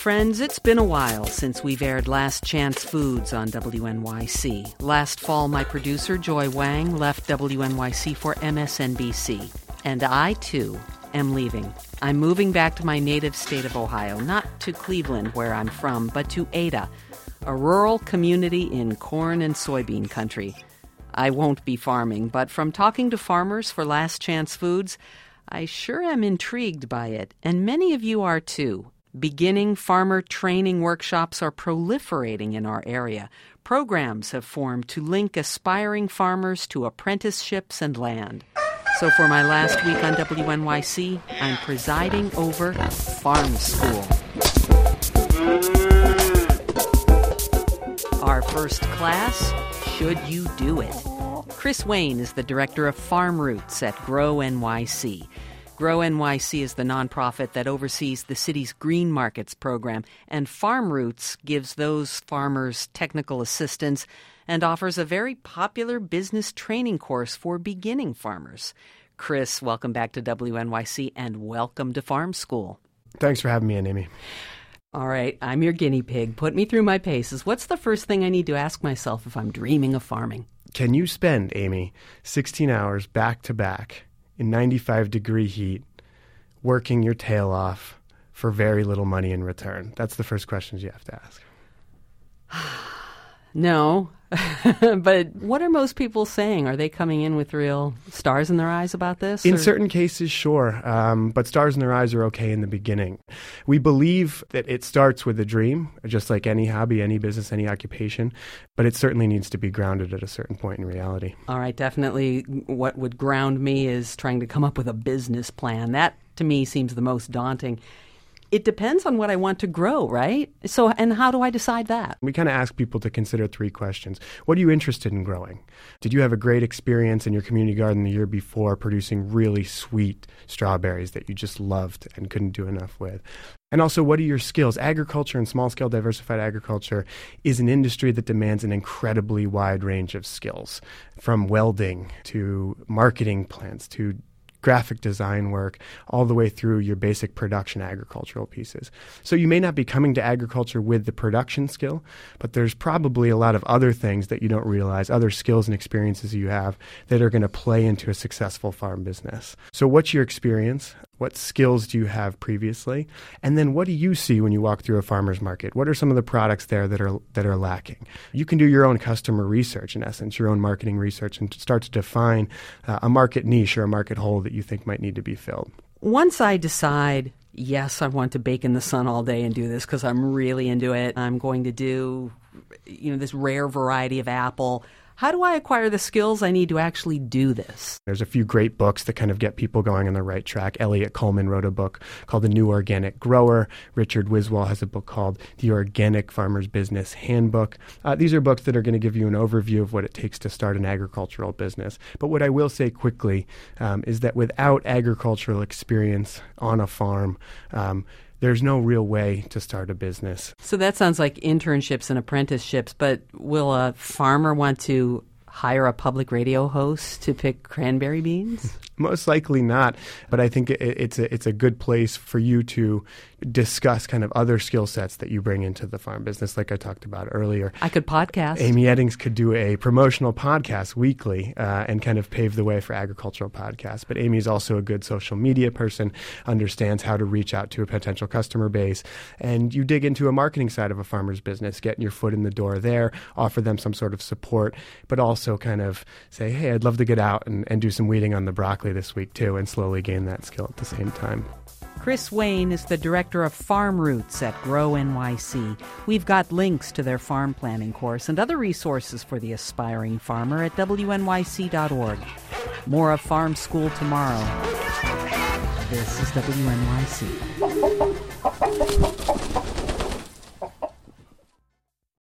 Friends, it's been a while since we've aired Last Chance Foods on WNYC. Last fall, my producer, Joy Wang, left WNYC for MSNBC. And I, too, am leaving. I'm moving back to my native state of Ohio, not to Cleveland, where I'm from, but to Ada, a rural community in corn and soybean country. I won't be farming, but from talking to farmers for Last Chance Foods, I sure am intrigued by it, and many of you are too. Beginning farmer training workshops are proliferating in our area. Programs have formed to link aspiring farmers to apprenticeships and land. So, for my last week on WNYC, I'm presiding over Farm School. Our first class Should You Do It? Chris Wayne is the director of FARMroots at GrowNYC. GrowNYC is the nonprofit that oversees the city's Greenmarkets program, and FARMroots gives those farmers technical assistance and offers a very popular business training course for beginning farmers. Chris, welcome back to WNYC and welcome to Farm School. Thanks for having me in, Amy. All right, I'm your guinea pig. Put me through my paces. What's the first thing I need to ask myself if I'm dreaming of farming? Can you spend, Amy, 16 hours back to back in 95 degree heat, working your tail off for very little money in return? That's the first questions you have to ask. No. but what are most people saying? Are they coming in with real stars in their eyes about this? In or- certain cases, sure, um, but stars in their eyes are okay in the beginning. We believe that it starts with a dream, just like any hobby, any business, any occupation, but it certainly needs to be grounded at a certain point in reality. All right, definitely what would ground me is trying to come up with a business plan. That to me seems the most daunting. It depends on what I want to grow, right? So, and how do I decide that? We kind of ask people to consider three questions. What are you interested in growing? Did you have a great experience in your community garden the year before producing really sweet strawberries that you just loved and couldn't do enough with? And also, what are your skills? Agriculture and small scale diversified agriculture is an industry that demands an incredibly wide range of skills from welding to marketing plants to graphic design work, all the way through your basic production agricultural pieces. So you may not be coming to agriculture with the production skill, but there's probably a lot of other things that you don't realize, other skills and experiences you have that are going to play into a successful farm business. So what's your experience? What skills do you have previously? And then what do you see when you walk through a farmer's market? What are some of the products there that are that are lacking? You can do your own customer research in essence, your own marketing research and start to define uh, a market niche or a market hole that you think might need to be filled. Once I decide, yes, I want to bake in the sun all day and do this because I'm really into it. I'm going to do you know this rare variety of apple. How do I acquire the skills I need to actually do this? There's a few great books that kind of get people going on the right track. Eliot Coleman wrote a book called The New Organic Grower. Richard Wiswall has a book called The Organic Farmer's Business Handbook. Uh, these are books that are going to give you an overview of what it takes to start an agricultural business. But what I will say quickly um, is that without agricultural experience on a farm, um, there's no real way to start a business. So that sounds like internships and apprenticeships, but will a farmer want to hire a public radio host to pick cranberry beans? Most likely not, but I think it, it's a it's a good place for you to discuss kind of other skill sets that you bring into the farm business, like I talked about earlier. I could podcast. Amy Eddings could do a promotional podcast weekly uh, and kind of pave the way for agricultural podcasts. But Amy is also a good social media person, understands how to reach out to a potential customer base, and you dig into a marketing side of a farmer's business, getting your foot in the door there, offer them some sort of support, but also kind of say, hey, I'd love to get out and, and do some weeding on the broccoli this week too, and slowly gain that skill at the same time. Chris Wayne is the director of FARMroots at GrowNYC. We've got links to their farm planning course and other resources for the aspiring farmer at wnyc.org. More of Farm School tomorrow. This is WNYC.